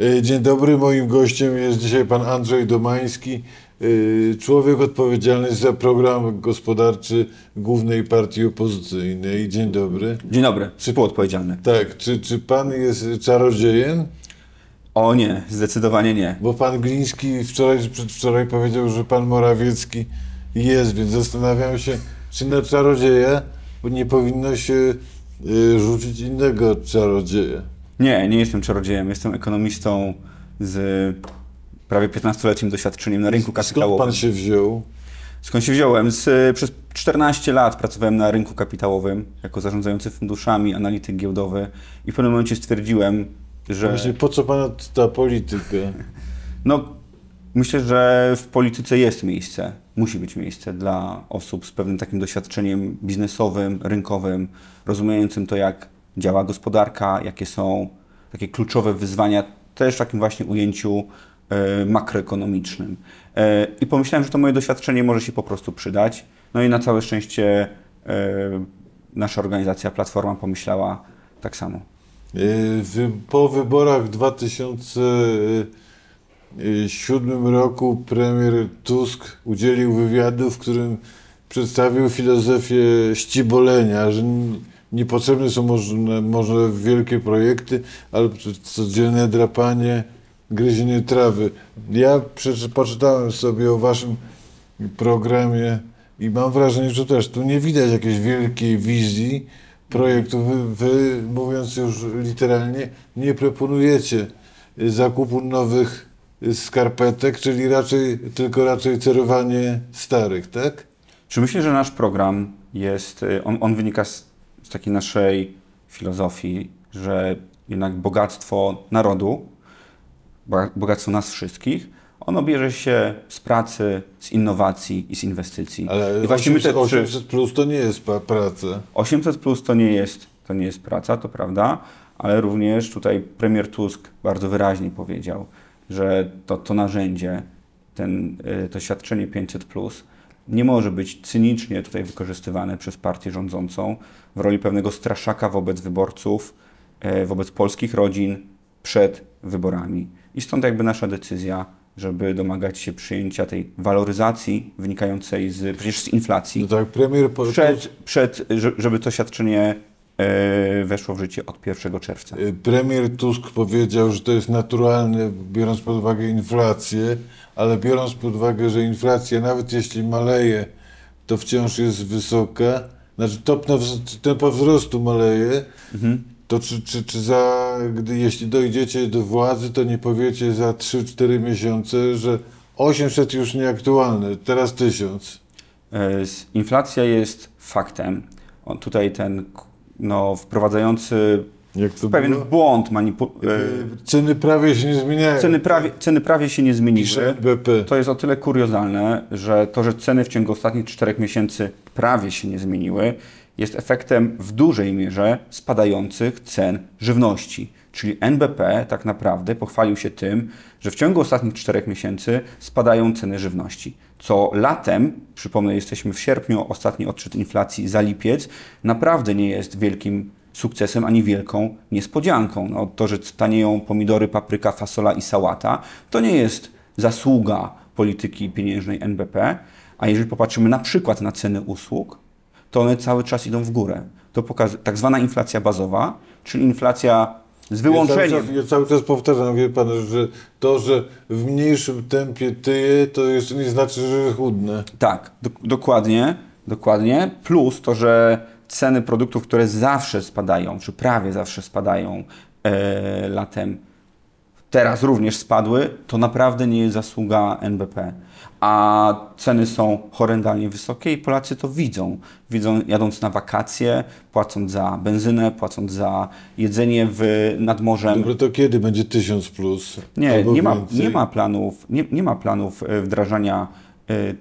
E, Dzień dobry, moim gościem jest dzisiaj pan Andrzej Domański, e, człowiek odpowiedzialny za program gospodarczy głównej partii opozycyjnej. Dzień dobry. Dzień dobry, współodpowiedzialny. Tak, czy, czy pan jest czarodziejem? O nie, zdecydowanie nie. Bo pan Gliński wczoraj czy przedwczoraj powiedział, że pan Morawiecki jest, więc zastanawiam się, czy na czarodzieja nie powinno się e, rzucić innego czarodzieja. Nie, nie jestem czarodziejem, jestem ekonomistą z prawie 15-letnim doświadczeniem na rynku Skąd kapitałowym. pan się wziął? Skąd się wziąłem? Z, przez 14 lat pracowałem na rynku kapitałowym jako zarządzający funduszami, analityk giełdowy i w pewnym momencie stwierdziłem, że Właśnie po co pana ta polityka? no, myślę, że w polityce jest miejsce, musi być miejsce dla osób z pewnym takim doświadczeniem biznesowym, rynkowym, rozumiejącym to, jak działa gospodarka, jakie są takie kluczowe wyzwania, też w takim właśnie ujęciu e, makroekonomicznym. E, I pomyślałem, że to moje doświadczenie może się po prostu przydać. No i na całe szczęście e, nasza organizacja Platforma pomyślała tak samo. Po wyborach w 2007 roku premier Tusk udzielił wywiadu, w którym przedstawił filozofię ścibolenia, że niepotrzebne są może, może wielkie projekty, ale codzienne drapanie, gryzienie trawy. Ja poczytałem sobie o waszym programie i mam wrażenie, że też tu nie widać jakiejś wielkiej wizji projektu. Wy, wy mówiąc już literalnie, nie proponujecie zakupu nowych skarpetek, czyli raczej, tylko raczej cerowanie starych, tak? Czy myślę, że nasz program jest, on, on wynika z, z takiej naszej filozofii, że jednak bogactwo narodu, boga- bogactwo nas wszystkich, ono bierze się z pracy, z innowacji i z inwestycji. Ale I właśnie my 800, te trzy- 800 plus to nie jest praca. 800 plus to nie jest, to nie jest praca, to prawda, ale również tutaj premier Tusk bardzo wyraźnie powiedział, że to, to narzędzie, ten, y, to świadczenie 500 plus nie może być cynicznie tutaj wykorzystywane przez partię rządzącą w roli pewnego straszaka wobec wyborców, y, wobec polskich rodzin przed wyborami. I stąd jakby nasza decyzja, żeby domagać się przyjęcia tej waloryzacji wynikającej z, przecież z inflacji No tak, premier po, przed, przed, że- żeby to świadczenie e, weszło w życie od 1 czerwca. Premier Tusk powiedział, że to jest naturalne, biorąc pod uwagę inflację, ale biorąc pod uwagę, że inflacja nawet jeśli maleje, to wciąż jest wysoka, znaczy wz- tempo wzrostu maleje, to czy, czy, czy za, gdy, jeśli dojdziecie do władzy, to nie powiecie za 3-4 miesiące, że 800 już nieaktualne, teraz 1000. E, Inflacja jest faktem. Tutaj ten no, wprowadzający Jak to pewien było? błąd manipu- e, Ceny prawie się nie zmieniają. ceny, prawie, ceny prawie się nie zmieniły. NBP. To jest o tyle kuriozalne, że to, że ceny w ciągu ostatnich czterech miesięcy prawie się nie zmieniły, jest efektem w dużej mierze spadających cen żywności. Czyli NBP tak naprawdę pochwalił się tym, że w ciągu ostatnich czterech miesięcy spadają ceny żywności. Co latem, przypomnę, jesteśmy w sierpniu, ostatni odczyt inflacji za lipiec, naprawdę nie jest wielkim sukcesem ani wielką niespodzianką. No, to, że tanieją pomidory, papryka, fasola i sałata, to nie jest zasługa polityki pieniężnej NBP, a jeżeli popatrzymy na przykład na ceny usług, to one cały czas idą w górę. To pokazuje tak zwana inflacja bazowa, czyli inflacja z wyłączeniem. Ja cały, czas, ja cały czas powtarzam, wie pan, że to, że w mniejszym tempie tyje, to jeszcze nie znaczy, że chudne. Tak, do, dokładnie, dokładnie. Plus to, że ceny produktów, które zawsze spadają, czy prawie zawsze spadają e, latem, teraz również spadły, to naprawdę nie jest zasługa NBP. A ceny są horrendalnie wysokie i Polacy to widzą. Widzą jadąc na wakacje, płacąc za benzynę, płacąc za jedzenie w, nad morzem. Dobra, to kiedy będzie 1000 plus? Nie, nie ma, więcej? nie ma planów, nie, nie ma planów e, wdrażania e,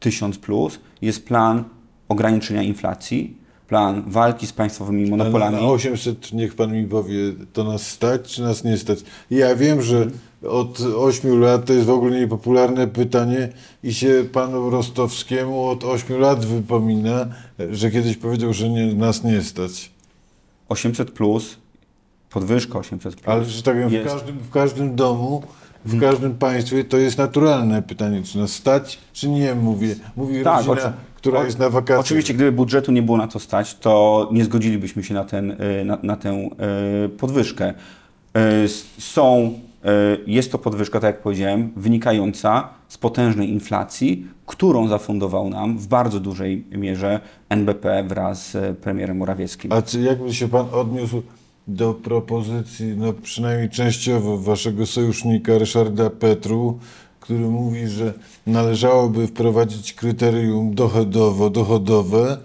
1000 plus. Jest plan ograniczenia inflacji, plan walki z państwowymi monopolami. Na 800, niech pan mi powie, to nas stać, czy nas nie stać? Ja wiem, że od 8 lat to jest w ogóle niepopularne pytanie i się panu Rostowskiemu od 8 lat wypomina, że kiedyś powiedział, że nie, nas nie stać. 800 plus podwyżka 800 plus. Ale że tak powiem, w każdym, w każdym domu, w każdym państwie to jest naturalne pytanie, czy nas stać, czy nie, mówię. Mówi Tak, rodzina, która o- jest na wakacjach. Oczywiście, gdyby budżetu nie było na to stać, to nie zgodzilibyśmy się na, ten, y, na, na tę y, podwyżkę. S- Są, jest to podwyżka, tak jak powiedziałem, wynikająca z potężnej inflacji, którą zafundował nam w bardzo dużej mierze NBP wraz z premierem Morawieckim. A czy jakby się pan odniósł do propozycji, no przynajmniej częściowo, waszego sojusznika Ryszarda Petru, który mówi, że należałoby wprowadzić kryterium dochodowo-dochodowe,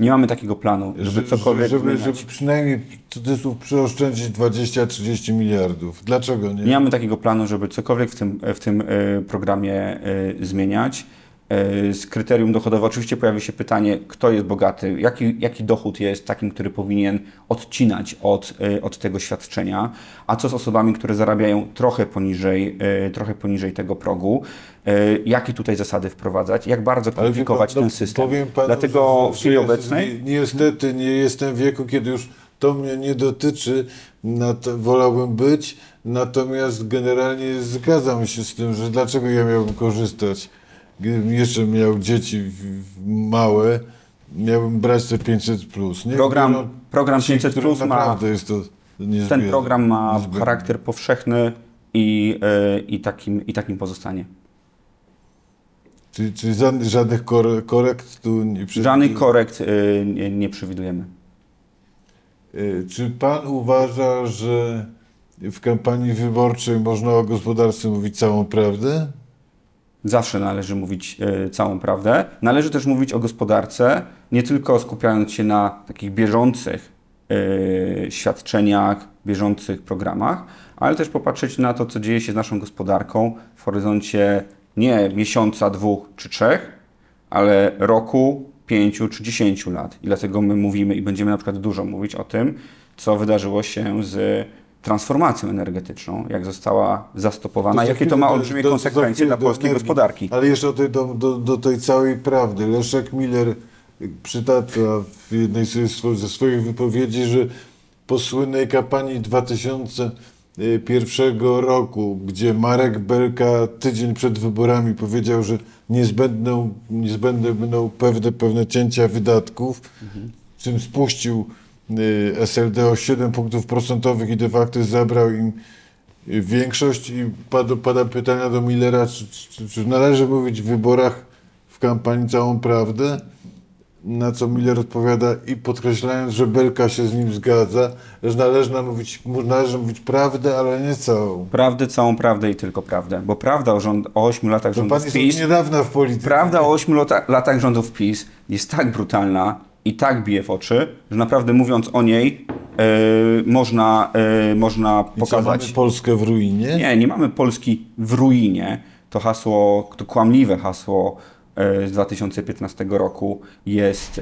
Nie mamy takiego planu, żeby cokolwiek żeby, żeby przynajmniej cudzysłów przeoszczędzić 20-30 miliardów. Dlaczego nie? Nie mamy takiego planu, żeby cokolwiek w tym, w tym e, programie e, zmieniać. E, Z kryterium dochodowe. Oczywiście pojawi się pytanie, kto jest bogaty, jaki, jaki dochód jest takim, który powinien odcinać od, e, od tego świadczenia, a co z osobami, które zarabiają trochę poniżej, e, trochę poniżej tego progu, jakie tutaj zasady wprowadzać, jak bardzo kwalifikować pan, no, ten system. Powiem panu, Dlatego w chwili obecnej ni- Niestety nie jestem w wieku, kiedy już to mnie nie dotyczy, wolałbym być, natomiast generalnie zgadzam się z tym, że dlaczego ja miałbym korzystać, gdybym jeszcze miał dzieci małe, miałbym brać te 500+. Plus. Nie Program- biorą program ci, 500 którym plus ma- jest to ten program ma niezbędne. charakter powszechny i, e, i, takim, i takim pozostanie. Czyli, czyli żadnych, żadnych kore- korekt tu nie przy- Żadnych korekt y, nie, nie przewidujemy. Y, Czy pan uważa, że w kampanii wyborczej można o gospodarce mówić całą prawdę? Zawsze należy mówić y, całą prawdę. Należy też mówić o gospodarce, nie tylko skupiając się na takich bieżących y, świadczeniach, bieżących programach, ale też popatrzeć na to, co dzieje się z naszą gospodarką w horyzoncie nie miesiąca, dwóch czy trzech, ale roku, pięciu czy dziesięciu lat. I dlatego my mówimy i będziemy na przykład dużo mówić o tym, co wydarzyło się z transformacją energetyczną, jak została zastopowana, za jakie to ma do- olbrzymie do- konsekwencje dla do polskiej energii. gospodarki. Ale jeszcze tej, do, do, do tej całej prawdy. Leszek Miller przytacza w jednej ze swo- ze swoich wypowiedzi, że po słynnej kampanii 2001 roku, gdzie Marek Belka tydzień przed wyborami powiedział, że niezbędną, niezbędne będą pewne, pewne cięcia wydatków, czym spuścił SLD o 7 punktów procentowych i de facto zabrał im y, większość i pada, pada pytania do Millera, czy, czy, czy należy mówić w wyborach w kampanii całą prawdę? Na co Miller odpowiada i podkreślając, że Belka się z nim zgadza, że należy mówić, należy mówić prawdę, ale nie całą. Prawdę, całą prawdę i tylko prawdę. Bo prawda o, rząd, o 8 latach rządów jest PiS, niedawna w polityce. prawda o 8 lata, latach rządów PiS jest tak brutalna i tak bije w oczy, że naprawdę mówiąc o niej e, można, e, można I co, mamy pokazać... Polskę w ruinie? Nie, nie mamy Polski w ruinie. To hasło, to kłamliwe hasło e, z 2015 roku jest,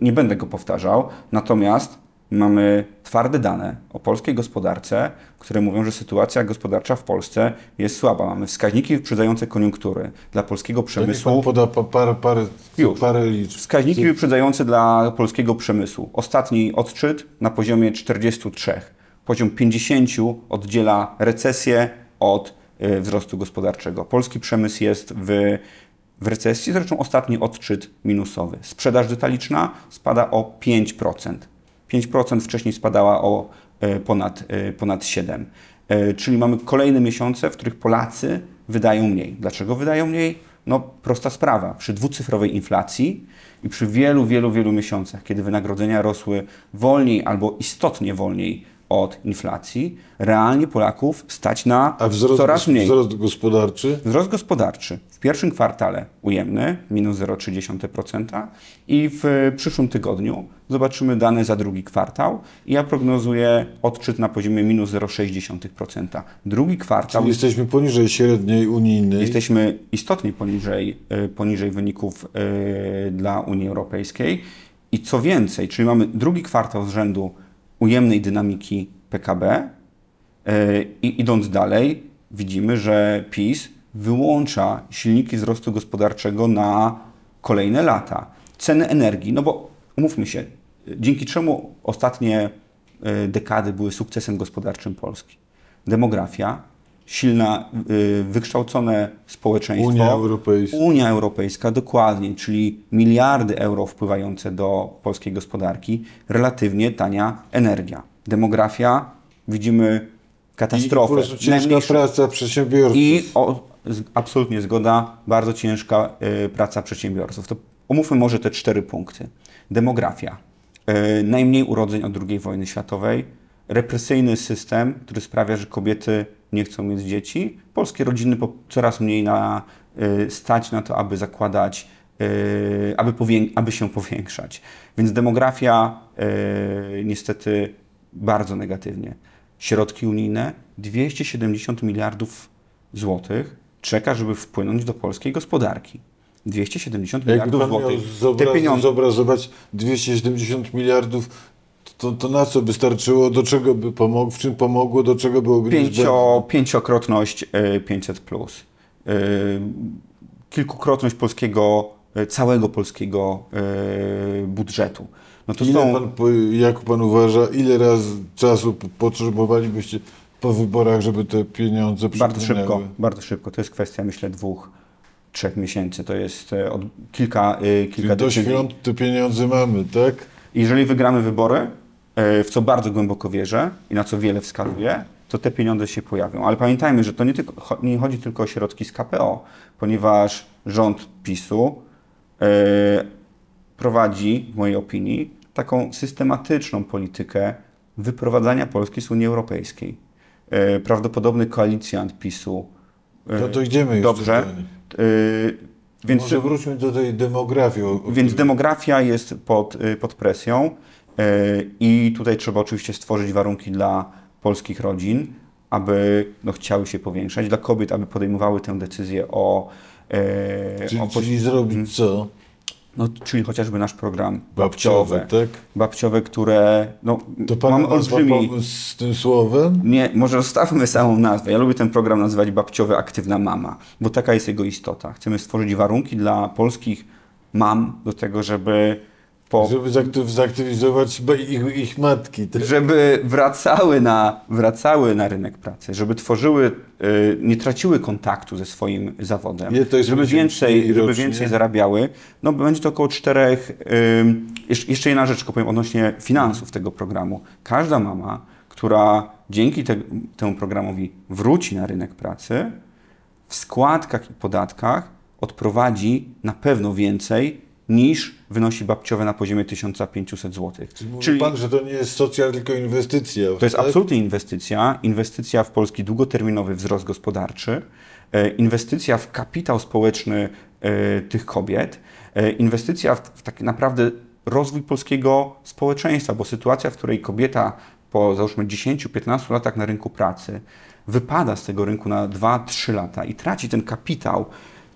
nie będę go powtarzał, natomiast mamy twarde dane o polskiej gospodarce, które mówią, że sytuacja gospodarcza w Polsce jest słaba. Mamy wskaźniki wyprzedzające koniunktury dla polskiego przemysłu. poda pa- parę, parę, Już. parę liczb. Wskaźniki wyprzedzające dla polskiego przemysłu. Ostatni odczyt na poziomie 43. Poziom 50 oddziela recesję od y, wzrostu gospodarczego. Polski przemysł jest w, w recesji, zresztą ostatni odczyt minusowy. Sprzedaż detaliczna spada o 5%. 5% wcześniej spadała o y, ponad, y, ponad 7%. Y, Czyli mamy kolejne miesiące, w których Polacy wydają mniej. Dlaczego wydają mniej? No prosta sprawa. Przy dwucyfrowej inflacji i przy wielu, wielu, wielu miesiącach, kiedy wynagrodzenia rosły wolniej albo istotnie wolniej od inflacji, realnie Polaków stać na A wzrost, coraz mniej. wzrost gospodarczy? Wzrost gospodarczy w pierwszym kwartale ujemny, minus 0,3% i w przyszłym tygodniu zobaczymy dane za drugi kwartał i ja prognozuję odczyt na poziomie minus 0,6%. Drugi kwartał Czyli jesteśmy poniżej średniej unijnej. Jesteśmy istotnie poniżej, y, poniżej wyników y, dla Unii Europejskiej i co więcej, czyli mamy drugi kwartał z rzędu ujemnej dynamiki PKB y, i idąc dalej widzimy, że PiS wyłącza silniki wzrostu gospodarczego na kolejne lata. Ceny energii, no bo umówmy się, dzięki czemu ostatnie e, dekady były sukcesem gospodarczym Polski. Demografia, silna, e, wykształcone społeczeństwo. Unia Europejska. Unia Europejska, dokładnie, czyli miliardy euro wpływające do polskiej gospodarki, relatywnie tania energia. Demografia, widzimy I katastrofę. prostu ciężka praca przedsiębiorców. i o, absolutnie zgoda, bardzo ciężka y, praca przedsiębiorców. To omówmy może te cztery punkty. Demografia. Y, najmniej urodzeń od II wojny światowej. Represyjny system, który sprawia, że kobiety nie chcą mieć dzieci. Polskie rodziny coraz mniej na, y, stać na to, aby zakładać, y, aby, aby się powiększać. Więc demografia y, niestety bardzo negatywnie. Środki unijne 270 miliardów złotych czeka, żeby wpłynąć do polskiej gospodarki. 270 Jakby miliardów złotych. Te pieniądze, zobrazować 270 miliardów, to, to na co by starczyło, do czego by pomogło, w czym pomogło, do czego byłoby pięcio, pięciokrotność y, 500 plus. Y, kilkukrotność polskiego, y, całego polskiego y, budżetu. No to Ile są pan, jak pan uważa, ile razy czasu potrzebowalibyście po wyborach, żeby te pieniądze bardzo szybko, bardzo szybko. To jest kwestia, myślę, dwóch, trzech miesięcy. To jest od kilka, y, kilka Czyli do świąt te pieniądze mamy, tak? Jeżeli wygramy wybory, w co bardzo głęboko wierzę i na co wiele wskazuje, to te pieniądze się pojawią. Ale pamiętajmy, że to nie, tylko, nie chodzi tylko o środki z KPO, ponieważ rząd PiSu e, prowadzi, w mojej opinii, taką systematyczną politykę wyprowadzania Polski z Unii Europejskiej. E, prawdopodobny koalicjant PiSu. e, No jeszcze Dobrze. E, więc Może wróćmy do tej demografii. więc demografia jest pod, y, pod presją i tutaj trzeba oczywiście stworzyć warunki dla polskich rodzin, aby no, chciały się powiększać, dla kobiet, aby podejmowały tę decyzję o, y, Czyli, o poś- czyli zrobić co? no, czyli chociażby nasz program babciowy, Babciowe, tak? babciowe które no, To pan mam olbrzymi... z tym słowem? Nie, może zostawmy samą nazwę. Ja lubię ten program nazywać babciowy aktywna mama, bo taka jest jego istota. Chcemy stworzyć warunki dla polskich mam do tego, żeby po Żeby zaktyw- zaktywizować ich, ich matki. Tak? żeby wracały na, wracały na rynek pracy, żeby tworzyły, y, nie traciły kontaktu ze swoim zawodem, Ile to jest żeby więcej, żeby więcej zarabiały. No będzie to około czterech. jeszcze, jedna rzecz, powiem odnośnie finansów tego programu. Każda mama, która dzięki te, temu programowi wróci na rynek pracy, w składkach i podatkach odprowadzi na pewno więcej niż wynosi babciowe na poziomie 1500 zł. Czyli mówi pan, że to nie jest socjal, tylko inwestycja. To jest tak? absolutnie inwestycja. Inwestycja w polski długoterminowy wzrost gospodarczy, e, inwestycja w kapitał społeczny e, tych kobiet, e, inwestycja w, w tak naprawdę rozwój polskiego społeczeństwa, bo sytuacja, w której kobieta po załóżmy 10-15 latach na rynku pracy wypada z tego rynku na 2-3 lata i traci ten kapitał,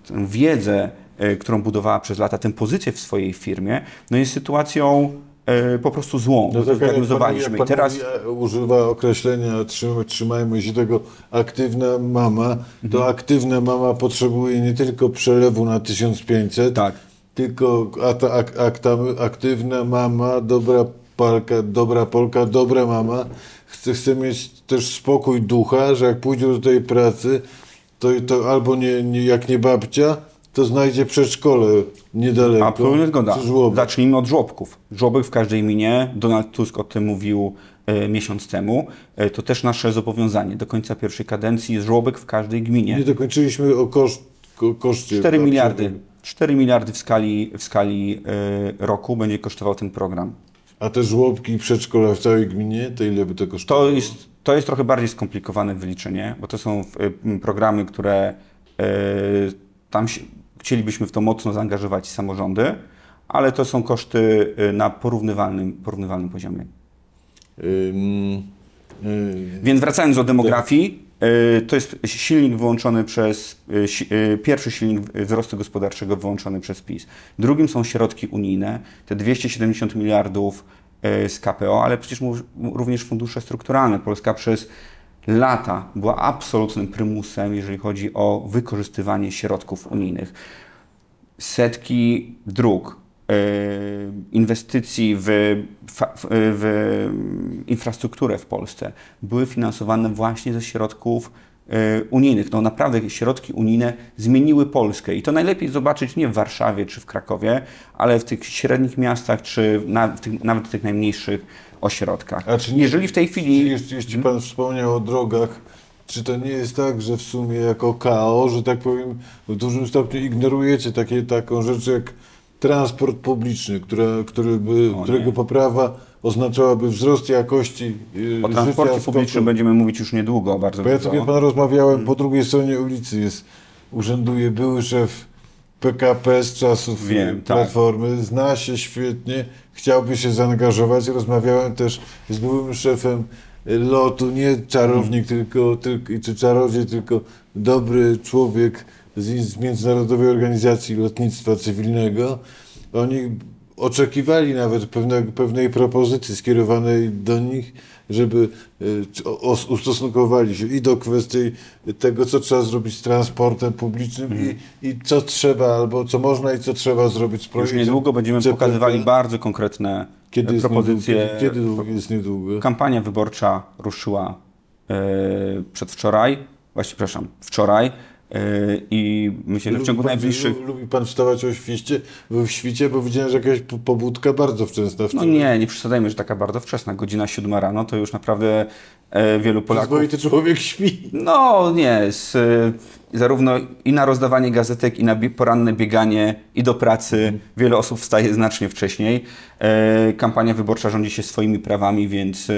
tę wiedzę, którą budowała przez lata, tę pozycję w swojej firmie, no jest sytuacją e, po prostu złą. No tak, pan, zdiagnozowaliśmy. I teraz mówi, używa określenia trzymaj, trzymajmy się tego aktywna mama, to Mhm. aktywna mama potrzebuje nie tylko przelewu na 1500, tak. tylko a ta ak, akta, aktywna mama, dobra Polka, dobra Polka, dobra mama chce, chce mieć też spokój ducha, że jak pójdzie do tej pracy, to, to albo nie, nie, jak nie babcia, to znajdzie przedszkole niedaleko. Absolutnie zgoda. Zacznijmy od żłobków. Żłobek w każdej gminie. Donald Tusk o tym mówił e, miesiąc temu. E, to też nasze zobowiązanie. Do końca pierwszej kadencji jest żłobek w każdej gminie. Nie dokończyliśmy o koszt, ko, koszcie. 4 babci- miliardy. 4 miliardy w skali, w skali e, roku będzie kosztował ten program. A te żłobki i przedszkola w całej gminie, to ile by to kosztowało? To jest, to jest trochę bardziej skomplikowane wyliczenie, bo to są e, programy, które e, tam się, chcielibyśmy w to mocno zaangażować samorządy, ale to są koszty e, na porównywalnym, porównywalnym poziomie. Ym, y, Więc wracając do demografii, y, to jest silnik wyłączony przez, y, y, pierwszy silnik wzrostu gospodarczego wyłączony przez PiS. Drugim są środki unijne, te 270 miliardów y, z KPO, ale przecież również fundusze strukturalne. Polska przez lata była absolutnym prymusem, jeżeli chodzi o wykorzystywanie środków unijnych. Setki dróg, inwestycji w, w, w infrastrukturę w Polsce były finansowane właśnie ze środków e, unijnych. No naprawdę środki unijne zmieniły Polskę i to najlepiej zobaczyć nie w Warszawie czy w Krakowie, ale w tych średnich miastach czy na, w tych, nawet w tych najmniejszych ośrodkach. A czy Jeżeli w tej chwili... Jeśli, jeśli Pan wspomniał o drogach, czy to nie jest tak, że w sumie jako KO, że tak powiem, w dużym stopniu ignorujecie takie, taką rzecz jak transport publiczny, która, który by, którego poprawa oznaczałaby wzrost jakości yy, O transporcie publicznym będziemy mówić już niedługo, bardzo Bo ja dużo. wie pan, rozmawiałem, po drugiej stronie ulicy jest, urzęduje były szef PKP z czasów Wiem, tak. Platformy, zna się świetnie, chciałby się zaangażować. Rozmawiałem też z byłym szefem lotu, nie czarownik, tylko, tylko, czy czarodziej, tylko dobry człowiek z, z Międzynarodowej Organizacji Lotnictwa Cywilnego. Oni oczekiwali nawet pewne, pewnej propozycji skierowanej do nich, żeby y, ustosunkowali się i do kwestii tego, co trzeba zrobić z transportem publicznym i, i co trzeba, albo co można i co trzeba zrobić z Już projektem. niedługo będziemy CPP. pokazywali bardzo konkretne kiedy propozycje. Niedługo, kiedy, kiedy jest niedługo? Kampania wyborcza ruszyła e, przedwczoraj, właśnie przepraszam, wczoraj i myślę, że w ciągu najbliższych... lu- Lubi pan wstawać o świście, w świcie, bo widziałem, że jakaś po- pobudka bardzo wczesna No nie, nie przesadzajmy, że taka bardzo wczesna, godzina siódma rano, to już naprawdę e, wielu Polaków... Przyzwoity człowiek śpi. No nie, z, y, zarówno i na rozdawanie gazetek, i na poranne bieganie, i do pracy wiele osób wstaje znacznie wcześniej. E, kampania wyborcza rządzi się swoimi prawami, więc,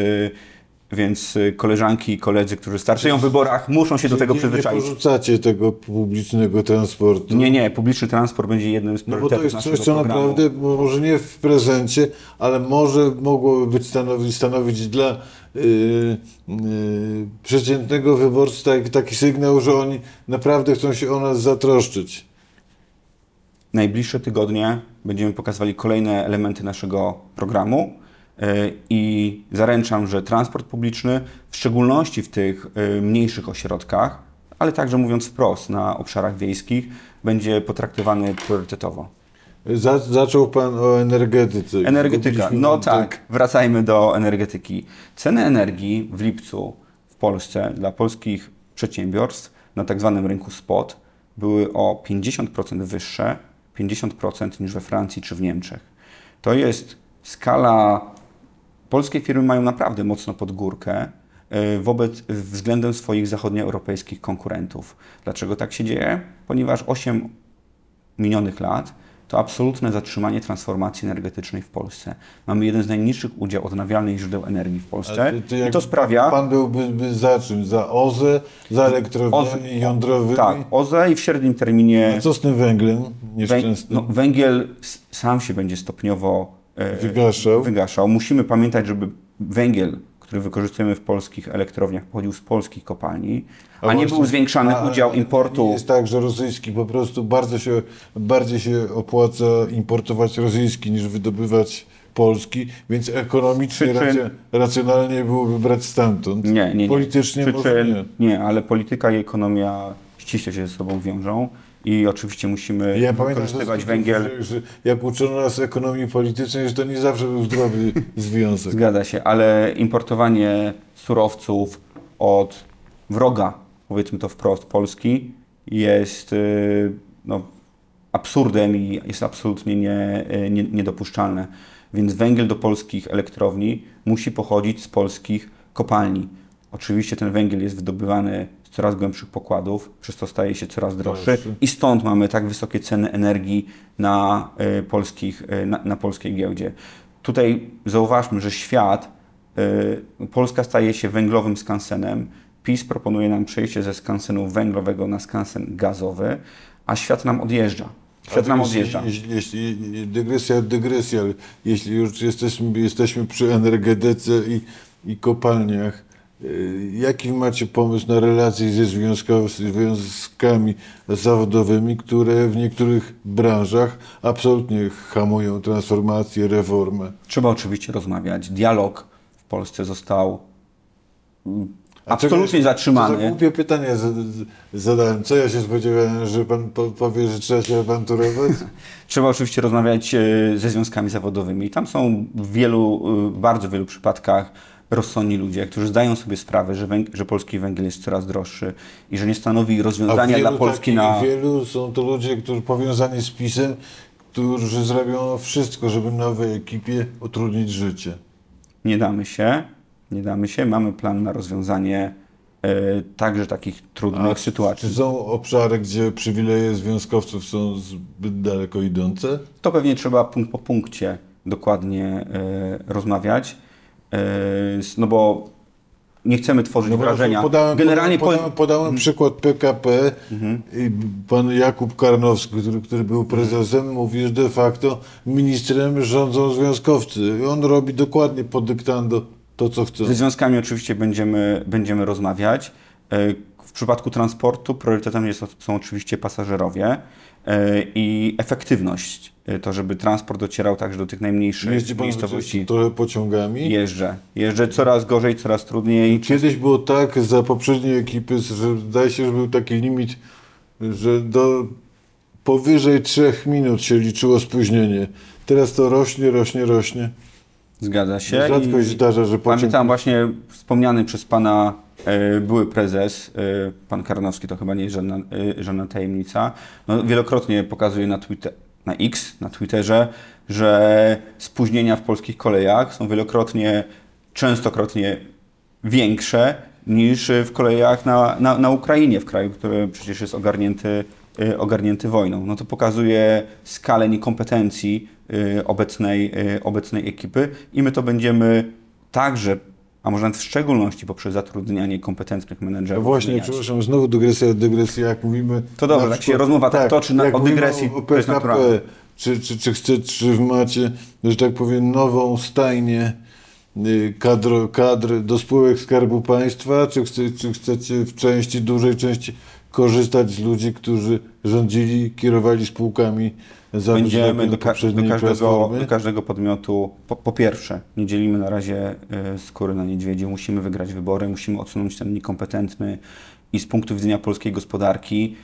więc y, koleżanki i koledzy, którzy startują w wyborach, muszą się do tego nie, przyzwyczaić. Nie porzucacie tego publicznego transportu. Nie, nie, publiczny transport będzie jednym z No bo priorytetów to jest coś, co programu. naprawdę może nie w prezencie, ale może mogłoby być stanowić, stanowić dla yy, yy, przeciętnego wyborcy taki, taki sygnał, że oni naprawdę chcą się o nas zatroszczyć. Najbliższe tygodnie będziemy pokazywali kolejne elementy naszego programu i zaręczam, że transport publiczny, w szczególności w tych y, mniejszych ośrodkach, ale także mówiąc wprost, na obszarach wiejskich, będzie potraktowany priorytetowo. Za, zaczął Pan o energetyce. Energetyka. No wątek. tak, wracajmy do energetyki. Ceny energii w lipcu w Polsce dla polskich przedsiębiorstw na tak zwanym rynku spot były o 50% wyższe, 50% niż we Francji czy w Niemczech. To jest skala. Polskie firmy mają naprawdę mocno pod górkę y, wobec względem swoich zachodnioeuropejskich konkurentów. Dlaczego tak się dzieje? Ponieważ 8 minionych lat to absolutne zatrzymanie transformacji energetycznej w Polsce. Mamy jeden z najniższych udział odnawialnych źródeł energii w Polsce to- to i to sprawia... Pan byłby by za czym? Za OZE, za elektrowniami jądrowymi? Tak, OZE i w średnim terminie A co z tym węglem węg, no, węgiel sam się będzie stopniowo e, Wygaszał. wygaszał. Musimy pamiętać, żeby węgiel, który wykorzystujemy w polskich elektrowniach, pochodził z polskich kopalni, a, nie właśnie- był zwiększany a- udział a importu. Nie jest tak, że rosyjski po prostu bardzo się, bardziej się opłaca importować rosyjski niż wydobywać polski, więc ekonomicznie Przyczyn- racja, racjonalnie byłoby brać stamtąd. Nie, nie, nie. Politycznie może Przyczyn- nie. nie, ale polityka i ekonomia ściśle się ze sobą wiążą i oczywiście musimy Ja wykorzystywać węgiel. Że, że jak uczono nas ekonomii politycznej, że to nie zawsze był zdrowy związek. Zgadza się, ale importowanie surowców od wroga, powiedzmy to wprost, Polski jest y, no, absurdem i jest absolutnie nie, y, nie, niedopuszczalne. Więc węgiel do polskich elektrowni musi pochodzić z polskich kopalni. Oczywiście ten węgiel jest wydobywany coraz głębszych pokładów, przez to staje się coraz droższy i stąd mamy tak wysokie ceny energii na, y, polskich, y, na, na polskiej giełdzie. Tutaj zauważmy, że świat, y, Polska staje się węglowym skansenem. PiS proponuje nam przejście ze skansenu węglowego na skansen gazowy, a świat nam odjeżdża. Świat nam odjeżdża. Jeśli, jeśli, dygresja, dygresja, ale jeśli już jesteśmy, jesteśmy przy energetyce i, i kopalniach, jaki macie pomysł na relacje ze związkami zawodowymi, które w niektórych branżach absolutnie hamują transformację, reformę? Trzeba oczywiście rozmawiać. Dialog w Polsce został A absolutnie To za zatrzymany. głupie pytanie zadałem. Co ja się spodziewałem, że pan po, powie, że trzeba się awanturować? Trzeba oczywiście rozmawiać e, ze związkami zawodowymi. Tam są w wielu, e, bardzo wielu przypadkach rozsądni ludzie, którzy zdają sobie sprawę, że, węg- że polski węgiel jest coraz droższy i że nie stanowi A rozwiązania dla Polski na... Wielu są to ludzie, którzy powiązani z PiSem, którzy zrobią wszystko, żeby nowej ekipie utrudnić życie. Nie damy się, nie damy się. Mamy plan na rozwiązanie e, także takich trudnych Czy sytuacji. są obszary, gdzie przywileje związkowców są zbyt daleko idące? To pewnie trzeba punkt po punkcie dokładnie e, rozmawiać, no bo nie chcemy tworzyć No wrażenia. Podałem, Generalnie podałem, po- podałem, podałem przykład PKP i pan Jakub Karnowski, który, który był prezesem, mówi, że de facto ministrem rządzą związkowcy. I on robi dokładnie pod dyktando to, co chce. Ze związkami oczywiście będziemy, będziemy rozmawiać. W przypadku transportu priorytetem jest, są oczywiście pasażerowie e, i efektywność. E, To, żeby transport docierał także do tych najmniejszych Jeździ pan miejscowości. trochę pociągami? Jeżdżę. Jeżdżę coraz gorzej, coraz trudniej. Kiedyś było tak za poprzedniej ekipy, że zdaje się, że był taki limit, że do powyżej trzech minut się liczyło spóźnienie. Teraz to rośnie, rośnie, rośnie. Zgadza się. Rzadko się zdarza, że pociąg... Pamiętam właśnie wspomniany przez pana były prezes, e, pan Karnowski, to chyba nie jest żadna, e, żadna tajemnica, no, wielokrotnie pokazuje na, Twitter, na X, na Twitterze, że spóźnienia w polskich kolejach są wielokrotnie, częstokrotnie większe niż w kolejach na, na, na Ukrainie, w kraju, który przecież jest ogarnięty, e, ogarnięty wojną. No to pokazuje skalę niekompetencji e, obecnej, e, obecnej ekipy i my to będziemy także, a może nawet w szczególności poprzez zatrudnianie kompetentnych No menedżerów. właśnie, zmieniać. przepraszam, znowu dygresja, dygresja, jak mówimy... To dobrze, tak się rozmowa tak toczy na- o dygresji, o to jest PKP, naturalne. czy, czy, czy chce, czy macie, że tak powiem, nową stajnię y, kadr, kadr do spółek Skarbu Państwa, czy, chce, czy chcecie w części, dużej części korzystać z ludzi, którzy rządzili, kierowali spółkami Będziemy do, ka- do, każdego, do każdego podmiotu, po, po pierwsze, nie dzielimy na razie y, skóry na niedźwiedzie, musimy wygrać wybory, musimy odsunąć ten niekompetentny i z punktu widzenia polskiej gospodarki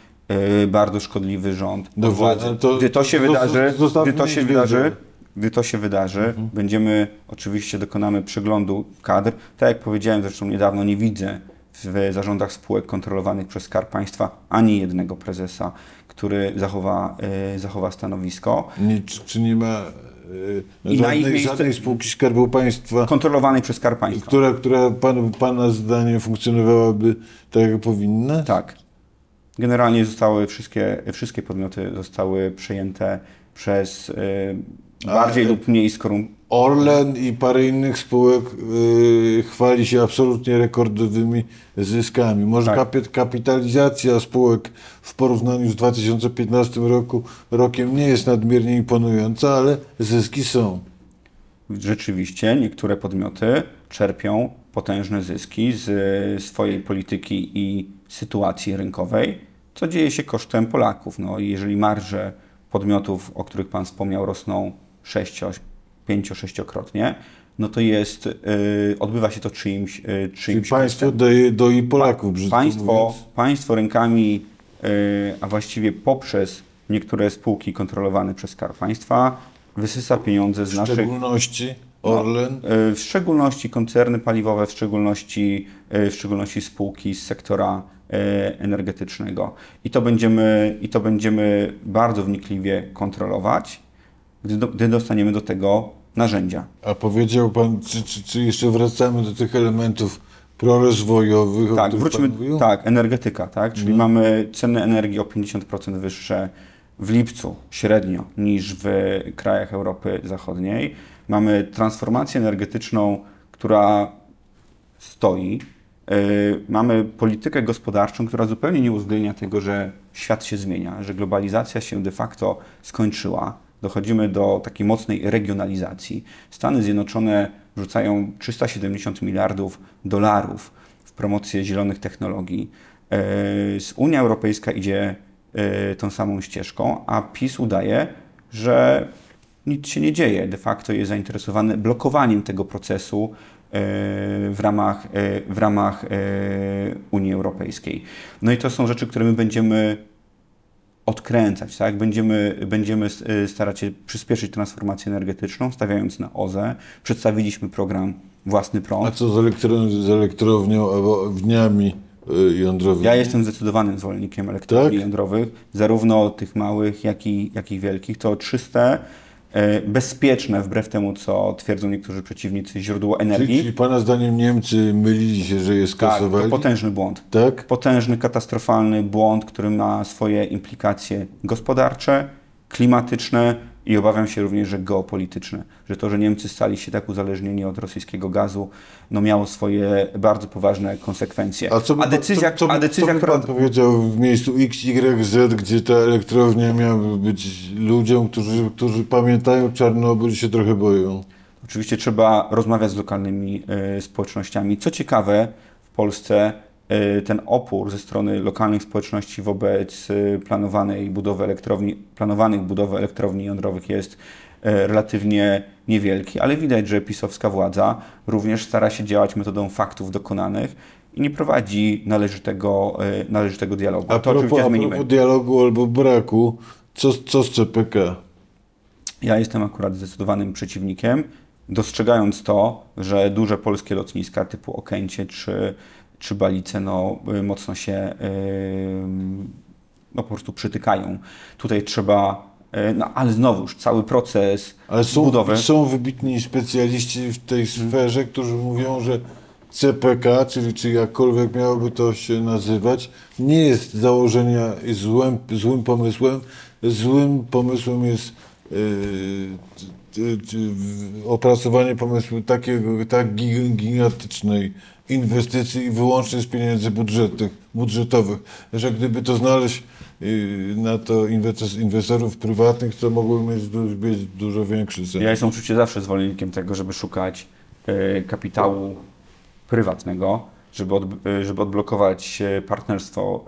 y, bardzo szkodliwy rząd Dobrze, władzy. to- gdy to się to wydarzy, gdy to się wydarzy, gdy to się wydarzy, Mhm. będziemy, oczywiście dokonamy przeglądu kadr. Tak jak powiedziałem zresztą niedawno, nie widzę w zarządach spółek kontrolowanych przez Skarb Państwa ani jednego prezesa, który zachowa, y, zachowa stanowisko. Nie, czy, czy nie ma y, I na ich żadnej, miejsce- żadnej spółki Skarbu Państwa, Kontrolowanej przez Skarb Państwa. która, która pan, Pana zdaniem funkcjonowałaby tak, jak powinna? Tak. Generalnie zostały wszystkie, wszystkie podmioty zostały przejęte przez y, bardziej Ale- lub mniej skorumpowanych. Orlen i parę innych spółek y, chwali się absolutnie rekordowymi zyskami. Może Tak. kapi- kapitalizacja spółek w porównaniu z 2015 roku, rokiem nie jest nadmiernie imponująca, ale zyski są. Rzeczywiście niektóre podmioty czerpią potężne zyski z y, swojej polityki i sytuacji rynkowej, co dzieje się kosztem Polaków. No, jeżeli marże podmiotów, o których Pan wspomniał, rosną 6, 5, 6-krotnie, no to jest, y, odbywa się to czyimś, y, Czyli czyimś państwo daje do i Polaków, brzydko Państwo, mówiąc. państwo rękami, y, a właściwie poprzez niektóre spółki kontrolowane przez Skarb Państwa, wysysa pieniądze z W naszych szczególności Orlen. Y, W szczególności koncerny paliwowe, w szczególności, y, w szczególności spółki z sektora y, energetycznego. I to będziemy, i to będziemy bardzo wnikliwie kontrolować, gdy, do, gdy dostaniemy do tego narzędzia. A powiedział pan, czy, czy, czy jeszcze wracamy do tych elementów prorozwojowych, Tak, wróćmy. pan mówił? Tak, energetyka, tak? Czyli mamy ceny energii o 50% wyższe w lipcu średnio niż w krajach Europy Zachodniej. Mamy transformację energetyczną, która stoi. Yy, Mamy politykę gospodarczą, która zupełnie nie uwzględnia tego, że świat się zmienia, że globalizacja się de facto skończyła. Dochodzimy do takiej mocnej regionalizacji. Stany Zjednoczone wrzucają 370 miliardów dolarów w promocję zielonych technologii. Z Unia Europejska idzie yy, tą samą ścieżką, a PiS udaje, że nic się nie dzieje. De facto jest zainteresowany blokowaniem tego procesu w ramach, e, w ramach e, Unii Europejskiej. No i to są rzeczy, które my będziemy odkręcać, tak? Będziemy, będziemy e, starać się przyspieszyć transformację energetyczną, stawiając na OZE. Przedstawiliśmy program Własny A Prąd. co z, elektro, z dniami y, jądrowymi? Ja jestem zdecydowanym zwolennikiem elektrowni Tak? jądrowych, zarówno tych małych, jak i, jak i wielkich. To czyste, e, bezpieczne, wbrew temu, co twierdzą niektórzy przeciwnicy, źródło Czyli, energii. czyli Pana zdaniem Niemcy mylili się, że je Tak, to skasowali? potężny błąd. Tak? Potężny, katastrofalny błąd, który ma swoje implikacje gospodarcze, klimatyczne i obawiam się również, że geopolityczne. Że to, że Niemcy stali się tak uzależnieni od rosyjskiego gazu, no miało swoje bardzo poważne konsekwencje. A co by, a decyzja, co, co, a decyzja co by która... Pan powiedział w miejscu X, Y, Z, gdzie ta elektrownia miała być ludziom, którzy, którzy pamiętają Czarnobyl i się trochę boją? Oczywiście trzeba rozmawiać z lokalnymi e, społecznościami. Co ciekawe, w Polsce ten opór ze strony lokalnych społeczności wobec e, planowanej budowy elektrowni, planowanych budowy elektrowni jądrowych jest e, relatywnie niewielki, ale widać, że pisowska władza również stara się działać metodą faktów dokonanych i nie prowadzi należytego, e, należytego dialogu. A to propos, oczywiście a zmienimy. propos dialogu albo braku, co, co z CPK? Ja jestem akurat zdecydowanym przeciwnikiem, dostrzegając to, że duże polskie lotniska typu Okęcie czy, czy Balice no, y, mocno się ym, no, po prostu przytykają. Tutaj trzeba, y, no ale znowuż cały proces Ale są, budowy. są wybitni specjaliści w tej sferze, którzy mówią, że CPK, czyli czy jakkolwiek miałoby to się nazywać, nie jest założenia złym, złym pomysłem. Złym pomysłem jest yy, opracowanie pomysłu takiego, tak gig- gigantycznej inwestycji i wyłącznie z pieniędzy budżetnych, budżetowych, że gdyby to znaleźć na to inwestor- inwestorów prywatnych, to mogłoby mieć, mieć dużo większy sens. Ja jestem oczywiście zawsze zwolennikiem tego, żeby szukać kapitału prywatnego, żeby, od, e, żeby odblokować e, partnerstwo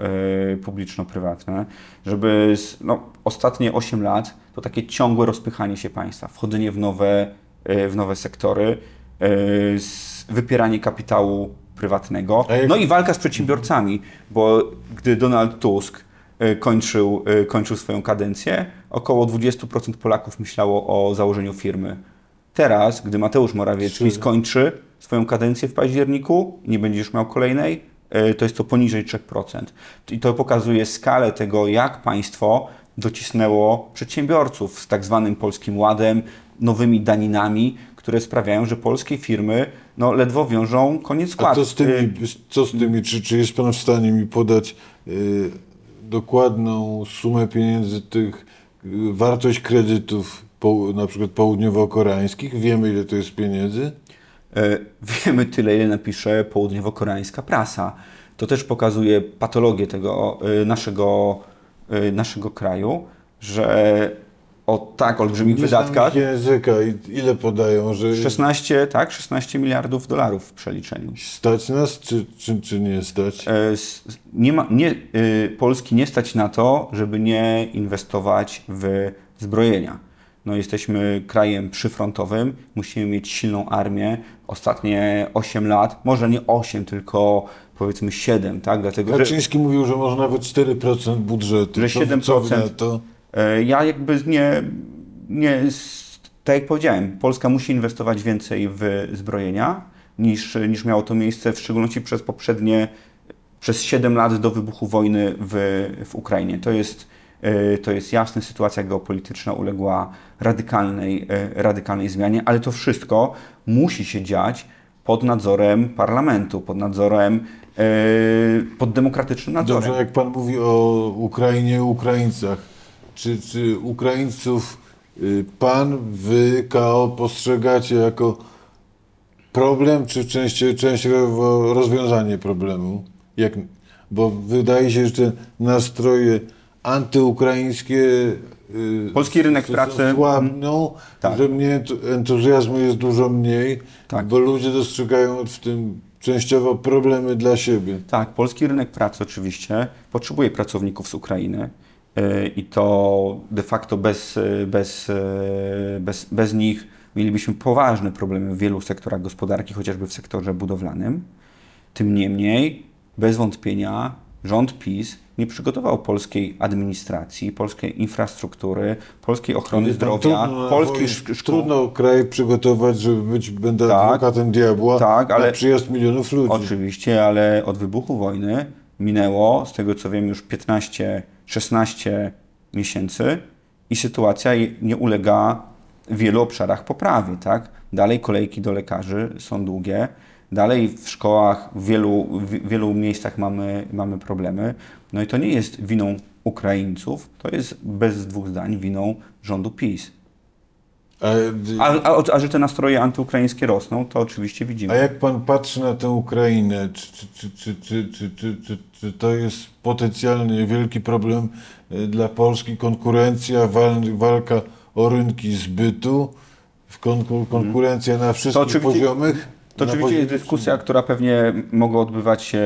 e, publiczno-prywatne, żeby no, ostatnie 8 lat to takie ciągłe rozpychanie się państwa, wchodzenie w nowe, w nowe sektory, wypieranie kapitału prywatnego, no i walka z przedsiębiorcami, bo gdy Donald Tusk kończył, kończył swoją kadencję, około 20% Polaków myślało o założeniu firmy. Teraz, gdy Mateusz Morawiecki skończy swoją kadencję w październiku nie będzie już miał kolejnej, e, to jest to poniżej 3%. I to pokazuje skalę tego, jak państwo docisnęło przedsiębiorców z tak zwanym Polskim Ładem, nowymi daninami, które sprawiają, że polskie firmy no, ledwo wiążą koniec A skład. co z tymi, co z tymi czy, czy jest Pan w stanie mi podać y, dokładną sumę pieniędzy tych, y, wartość kredytów po, na przykład południowo-koreańskich? Wiemy ile to jest pieniędzy? E, Wiemy tyle, ile napisze południowo-koreańska prasa. To też pokazuje patologię tego e, naszego, e, naszego kraju, że o tak olbrzymich wydatkach języka i ile podają, że 16, tak, 16 miliardów dolarów w przeliczeniu. stać nas, czy, czy, czy nie stać? Nie ma, nie, Polski nie stać na to, żeby nie inwestować w zbrojenia. No, jesteśmy krajem przyfrontowym, musimy mieć silną armię. Ostatnie 8 lat, może nie 8, tylko powiedzmy 7, tak? Dlatego, że Kaczyński mówił, że może nawet 4% budżetu. Że Co- Co 7%. wy na to? e, ja jakby nie, nie, tak jak powiedziałem, Polska musi inwestować więcej w zbrojenia niż, niż miało to miejsce, w szczególności przez poprzednie, przez 7 lat do wybuchu wojny w, w Ukrainie. To jest, to jest jasne, sytuacja geopolityczna uległa radykalnej, e, radykalnej zmianie, ale to wszystko musi się dziać pod nadzorem parlamentu, pod nadzorem, e, pod demokratycznym nadzorem. Dobrze, jak Pan mówi o Ukrainie, Ukraińcach, czy, czy Ukraińców y, Pan, Wy, KO postrzegacie jako problem, czy częściowo, częściowo rozwiązanie problemu? Jak, bo wydaje się, że nastroje antyukraińskie y, Polski rynek pracy- słabną, Tak. że mnie tu- entuzjazmu jest dużo mniej, Tak. bo ludzie dostrzegają w tym częściowo problemy dla siebie. Tak, polski rynek pracy oczywiście potrzebuje pracowników z Ukrainy yy, i to de facto bez, yy, bez, bez, bez nich mielibyśmy poważne problemy w wielu sektorach gospodarki, chociażby w sektorze budowlanym. Tym niemniej, bez wątpienia, rząd PiS nie przygotował polskiej administracji, polskiej infrastruktury, polskiej ochrony zdrowia, trudno polskich szkół. Trudno kraj przygotować, żeby być będę Tak. adwokatem diabła Tak, ale- na przyjazd milionów ludzi. Oczywiście, ale od wybuchu wojny minęło, z tego co wiem, już 15-16 miesięcy i sytuacja nie ulega w wielu obszarach poprawie, tak? Dalej kolejki do lekarzy są długie, Dalej w szkołach, w wielu, w wielu miejscach mamy, mamy problemy. No i to nie jest winą Ukraińców, to jest bez dwóch zdań winą rządu PiS. E, a, a, a, że te nastroje antyukraińskie rosną, to oczywiście widzimy. A jak pan patrzy na tę Ukrainę, czy, czy, czy, czy to jest potencjalnie wielki problem e, dla Polski? Konkurencja, wal, walka o rynki zbytu, konkurencja na wszystkich poziomach, to oczywiście jest dyskusja, która pewnie mogła odbywać się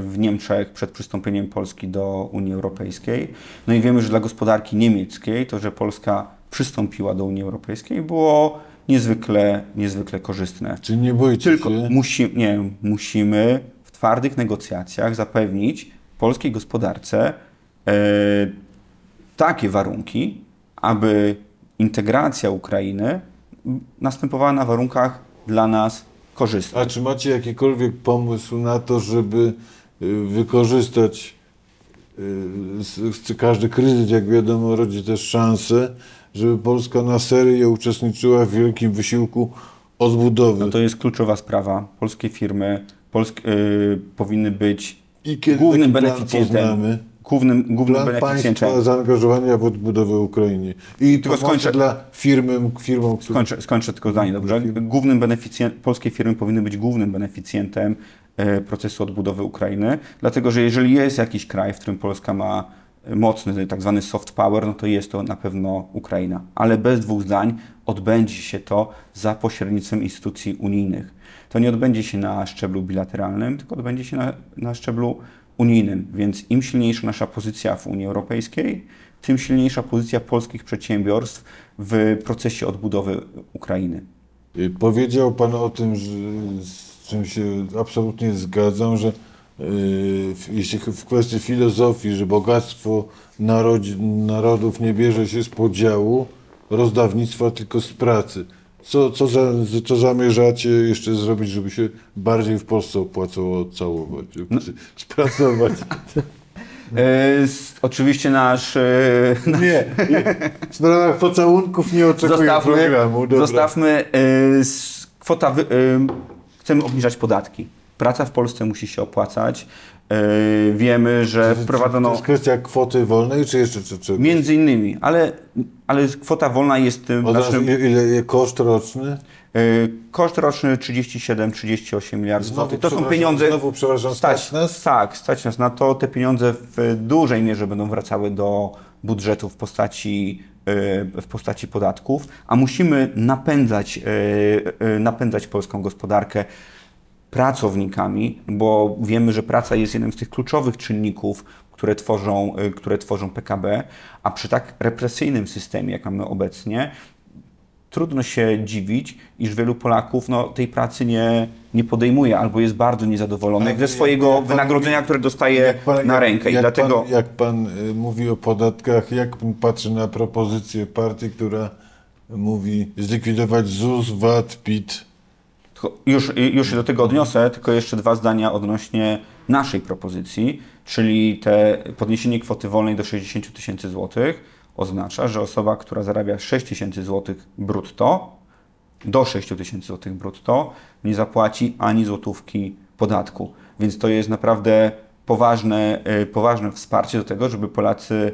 w Niemczech przed przystąpieniem Polski do Unii Europejskiej. No i wiemy, że dla gospodarki niemieckiej to, że Polska przystąpiła do Unii Europejskiej było niezwykle, niezwykle korzystne. Czy nie boicie Tylko się? musi, nie, musimy w twardych negocjacjach zapewnić polskiej gospodarce e, takie warunki, aby integracja Ukrainy następowała na warunkach dla nas korzystnych. A czy macie jakikolwiek pomysł na to, żeby y, wykorzystać y, każdy kryzys, jak wiadomo, rodzi też szansę, żeby Polska na serio uczestniczyła w wielkim wysiłku odbudowy? No to jest kluczowa sprawa. Polskie firmy polsk, y, powinny być I kiedy głównym beneficjentem. poznamy? Głównym, głównym Plan beneficjentem. zaangażowania w odbudowę Ukrainy. I Tylko skończę- dla firmy, firmom, które... Skończę, skończę tylko zdanie, dobrze? Głównym beneficjent, polskie firmy powinny być głównym beneficjentem e, procesu odbudowy Ukrainy, dlatego że jeżeli jest jakiś kraj, w którym Polska ma e, mocny tak zwany soft power, no to jest to na pewno Ukraina. Ale bez dwóch zdań odbędzie się to za pośrednictwem instytucji unijnych. To nie odbędzie się na szczeblu bilateralnym, tylko odbędzie się na, na szczeblu unijnym. Więc im silniejsza nasza pozycja w Unii Europejskiej, tym silniejsza pozycja polskich przedsiębiorstw w procesie odbudowy Ukrainy. Y, Powiedział Pan o tym, że, z czym się absolutnie zgadzam, że y, jeśli w kwestii filozofii, że bogactwo narodzi, narodów nie bierze się z podziału, rozdawnictwa, tylko z pracy. Co, co, za, co zamierzacie jeszcze zrobić, żeby się bardziej w Polsce opłacało odcałować, spracować? E, s- oczywiście nasz. E, Nie, nie, w sprawach pocałunków nie oczekuję zostawmy, programu. Dobra. zostawmy e, s- kwota. Wy, e, chcemy obniżać podatki. Praca w Polsce musi się opłacać. E, wiemy, że To wprowadzono. jest kwestia kwoty wolnej, czy jeszcze czy, czy, Między innymi, ale, ale kwota wolna jest tym Od naszym. ile, koszt roczny? e, Koszt roczny 37-38 miliardów złotych. To są pieniądze. znowu, przepraszam, stać nas? Tak, stać nas na to. Te pieniądze w dużej mierze będą wracały do budżetu w postaci, e, w postaci podatków, a musimy napędzać, e, e, napędzać polską gospodarkę pracownikami, bo wiemy, że praca jest jednym z tych kluczowych czynników, które tworzą, e, które tworzą PKB, a przy tak represyjnym systemie, jak mamy obecnie, trudno się dziwić, iż wielu Polaków no, tej pracy nie, nie podejmuje albo jest bardzo niezadowolonych ze swojego jak pan wynagrodzenia, które dostaje Jak pan- na jak- rękę. I jak dlatego Pan, jak pan y, mówi o podatkach, jak pan patrzy na propozycję partii, która mówi zlikwidować ZUS, VAT, PIT? Już, już się do tego odniosę, tylko jeszcze dwa zdania odnośnie naszej propozycji, czyli te podniesienie kwoty wolnej do 60 tysięcy złotych oznacza, że osoba, która zarabia 6 tysięcy złotych brutto, do 6 tysięcy złotych brutto, nie zapłaci ani złotówki podatku. Więc to jest naprawdę poważne, y, poważne wsparcie do tego, żeby Polacy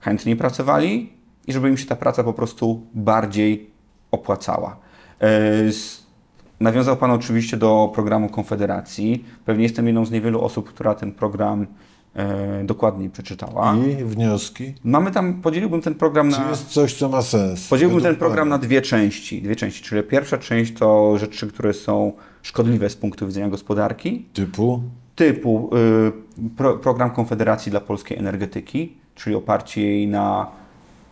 chętniej pracowali i żeby im się ta praca po prostu bardziej opłacała. Y, Nawiązał Pan oczywiście do programu Konfederacji. Pewnie jestem jedną z niewielu osób, która ten program e, dokładnie przeczytała. I wnioski? Mamy tam, podzieliłbym ten program Czy na... jest coś, co ma sens? Podzieliłbym ten program na dwie części. Dwie części, czyli pierwsza część to rzeczy, które są szkodliwe z punktu widzenia gospodarki, Typu? typu? y, pro, program Konfederacji dla polskiej energetyki, czyli oparcie jej na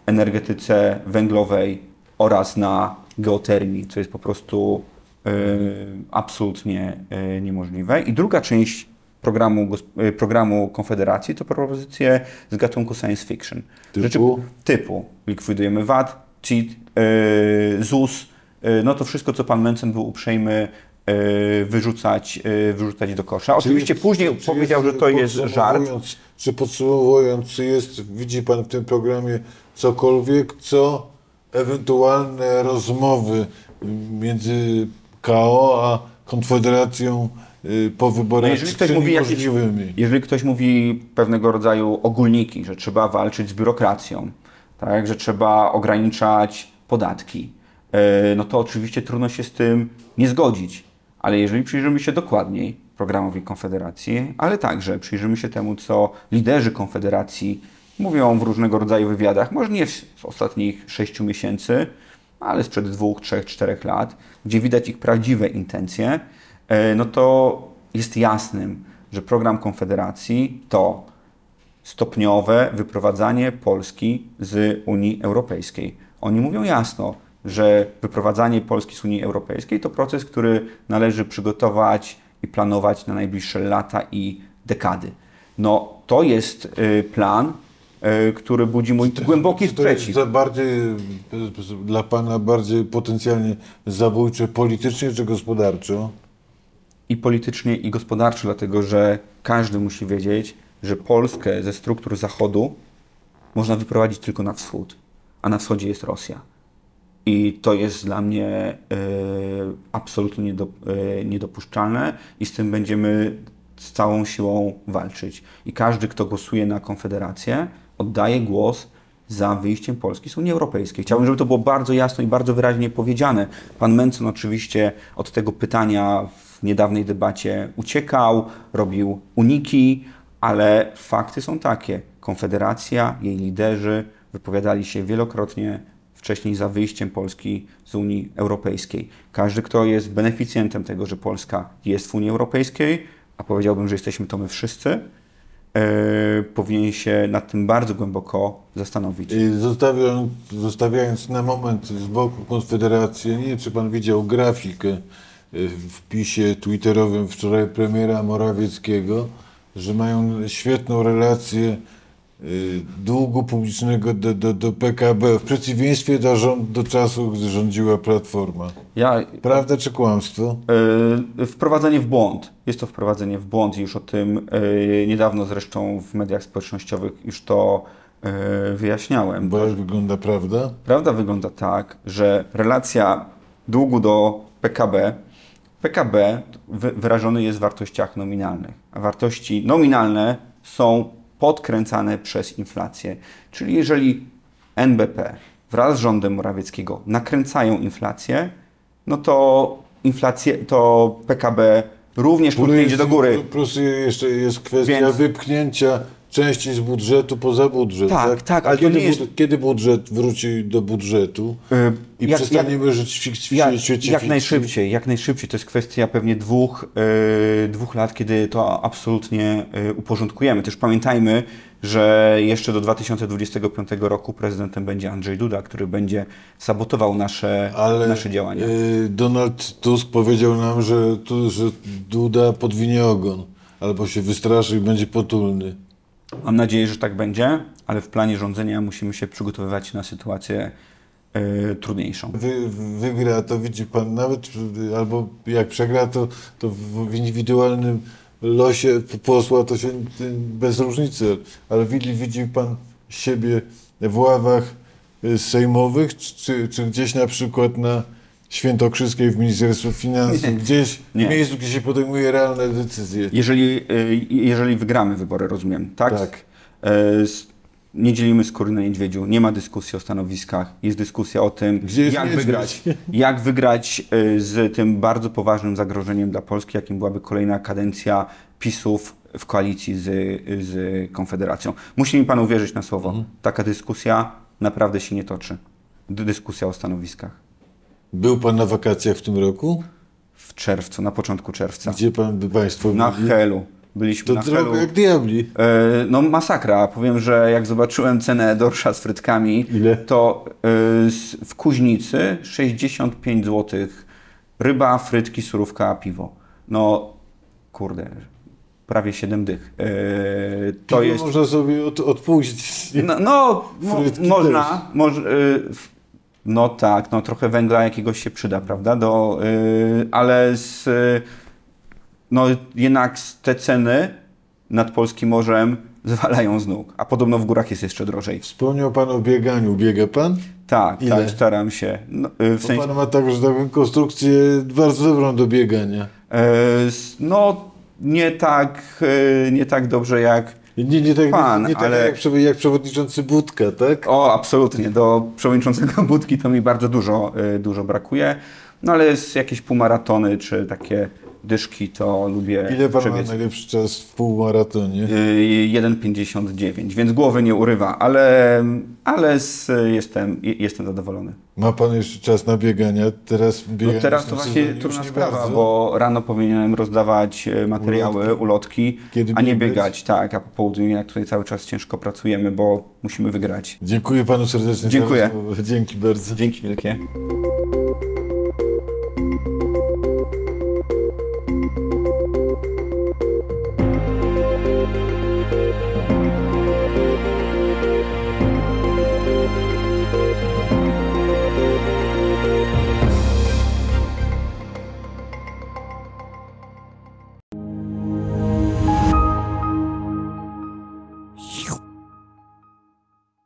energetyce węglowej oraz na geotermii, co jest po prostu absolutnie e, niemożliwe. I druga część programu, e, programu Konfederacji to propozycje z gatunku science fiction. Typu? typu likwidujemy VAT, CIT, e, ZUS, e, no to wszystko, co pan Mencen był uprzejmy e, wyrzucać, e, wyrzucać do kosza. Oczywiście później czy powiedział, że to jest żart. Czy podsumowując, czy jest, widzi Pan w tym programie cokolwiek, co ewentualne rozmowy między KO a Konfederacją y, po wyborach No jeżeli ktoś mówi możliwymi? jeżeli ktoś mówi pewnego rodzaju ogólniki, że trzeba walczyć z biurokracją, tak, że trzeba ograniczać podatki, e, no to oczywiście trudno się z tym nie zgodzić. Ale jeżeli przyjrzymy się dokładniej programowi Konfederacji, ale także przyjrzymy się temu, co liderzy Konfederacji mówią w różnego rodzaju wywiadach, może nie z ostatnich sześciu miesięcy, ale sprzed dwóch, trzech, czterech lat, gdzie widać ich prawdziwe intencje, e, no to jest jasnym, że program Konfederacji to stopniowe wyprowadzanie Polski z Unii Europejskiej. Oni mówią jasno, że wyprowadzanie Polski z Unii Europejskiej to proces, który należy przygotować i planować na najbliższe lata i dekady. No to jest y, plan, który budzi mój głęboki Czy to jest sprzeciw. bardziej, y, dla Pana bardziej potencjalnie zabójcze politycznie czy gospodarczo? i politycznie, i gospodarczo, dlatego że każdy musi wiedzieć, że Polskę ze struktur Zachodu można wyprowadzić tylko na wschód, a na wschodzie jest Rosja. I to jest dla mnie e, absolutnie niedo, e, niedopuszczalne i z tym będziemy z całą siłą walczyć. I każdy, kto głosuje na Konfederację, oddaje głos za wyjściem Polski z Unii Europejskiej. Chciałbym, żeby to było bardzo jasno i bardzo wyraźnie powiedziane. Pan Mencen oczywiście od tego pytania w niedawnej debacie uciekał, robił uniki, ale fakty są takie. Konfederacja, jej liderzy wypowiadali się wielokrotnie wcześniej za wyjściem Polski z Unii Europejskiej. Każdy, kto jest beneficjentem tego, że Polska jest w Unii Europejskiej, a powiedziałbym, że jesteśmy to my wszyscy, powinien się nad tym bardzo głęboko zastanowić. Zostawiając, zostawiając na moment z boku Konfederację, nie wiem, czy pan widział grafikę y, w wpisie twitterowym wczoraj premiera Morawieckiego, że mają świetną relację długu publicznego do, do, do PKB, w przeciwieństwie do, rząd, do czasu, gdy rządziła Platforma. Ja Prawda czy kłamstwo? E, Wprowadzenie w błąd. Jest to wprowadzenie w błąd i już o tym e, niedawno zresztą w mediach społecznościowych już to e, wyjaśniałem. Bo jak wygląda prawda? Prawda wygląda tak, że relacja długu do PKB, PKB wy- wyrażony jest w wartościach nominalnych, a wartości nominalne są podkręcane przez inflację. Czyli jeżeli NBP wraz z rządem Morawieckiego nakręcają inflację, no to inflację, to PKB również płynnie idzie do góry. Plus jeszcze jest kwestia Więc- wypchnięcia części z budżetu poza budżet. Tak, tak, A ale to kiedy, nie jest- kiedy budżet wróci do budżetu i jak- przestaniemy żyć w Jak, świecie jak fikcji? najszybciej, jak najszybciej. To jest kwestia pewnie dwóch, yy, dwóch lat, kiedy to absolutnie yy, uporządkujemy. Też pamiętajmy, że jeszcze do 2025 roku prezydentem będzie Andrzej Duda, który będzie sabotował nasze, Ale nasze działania. y, Donald Tusk powiedział nam, że, tu, że Duda podwinie ogon. Albo się wystraszy i będzie potulny. Mam nadzieję, że tak będzie, ale w planie rządzenia musimy się przygotowywać na sytuację yy, trudniejszą. Wy, wygra, to widzi pan nawet, albo jak przegra, to, to w indywidualnym losie posła to się bez różnicy. Ale widzi, widzi pan siebie w ławach y, sejmowych, czy, czy gdzieś na przykład na Świętokrzyskiej w Ministerstwie Finansów, gdzieś Nie. w miejscu, gdzie się podejmuje realne decyzje. Jeżeli, y, jeżeli wygramy wybory, rozumiem, tak? Tak. E, Nie dzielimy skóry na niedźwiedziu, nie ma dyskusji o stanowiskach, jest dyskusja o tym, jak niedźwiedź? wygrać, jak wygrać y, z tym bardzo poważnym zagrożeniem dla Polski, jakim byłaby kolejna kadencja PiSów w koalicji z, z Konfederacją. Musi mi Pan uwierzyć na słowo, Mhm. taka dyskusja naprawdę się nie toczy. Dyskusja o stanowiskach. Był pan na wakacjach w tym roku? W czerwcu, na początku czerwca. Gdzie pan by państwo Na byli? Helu. Byliśmy To na drogo jak diabli. E, No masakra. Powiem, że jak zobaczyłem cenę dorsza z frytkami, Ile? to e, w Kuźnicy 65 zł. Ryba, frytki, surówka, piwo. No kurde, prawie 7 dych. E, To Piwo jest... można sobie od, odpuścić. No, no mo, można. Moż, no tak, no trochę węgla jakiegoś się przyda, prawda? Do, y, ale z, y, no jednak te ceny nad polskim morzem zwalają z nóg. A podobno w górach jest jeszcze drożej. Wspomniał Pan o bieganiu. Biega Pan? Tak, Ile? tak, staram się. No, y, w sensie, Pan ma tak, że tak powiem, konstrukcję bardzo dobrą do biegania. y, s- no nie tak, y, nie tak dobrze jak Nie, nie tak, nie, nie tak ale- jak, przewo- jak przewodniczący Budka, tak? O, absolutnie. Do przewodniczącego budki to mi bardzo dużo, y, dużo brakuje. No ale jest jakieś półmaratony czy takie dyszki, to lubię Ile Pan ma przebiec. najlepszy czas w półmaratonie? Y, 1,59, więc głowy nie urywa, ale, ale z, jestem, jestem zadowolony. Ma Pan jeszcze czas na biegania? Teraz No biegania teraz w to właśnie trudna sprawa, bardzo. bo rano powinienem rozdawać e, materiały, ulotki, Kiedy a nie biegać? Tak, a po południu jak tutaj cały czas ciężko pracujemy, bo musimy wygrać. Dziękuję Panu serdecznie. Dziękuję. Dzięki bardzo. Dzięki wielkie.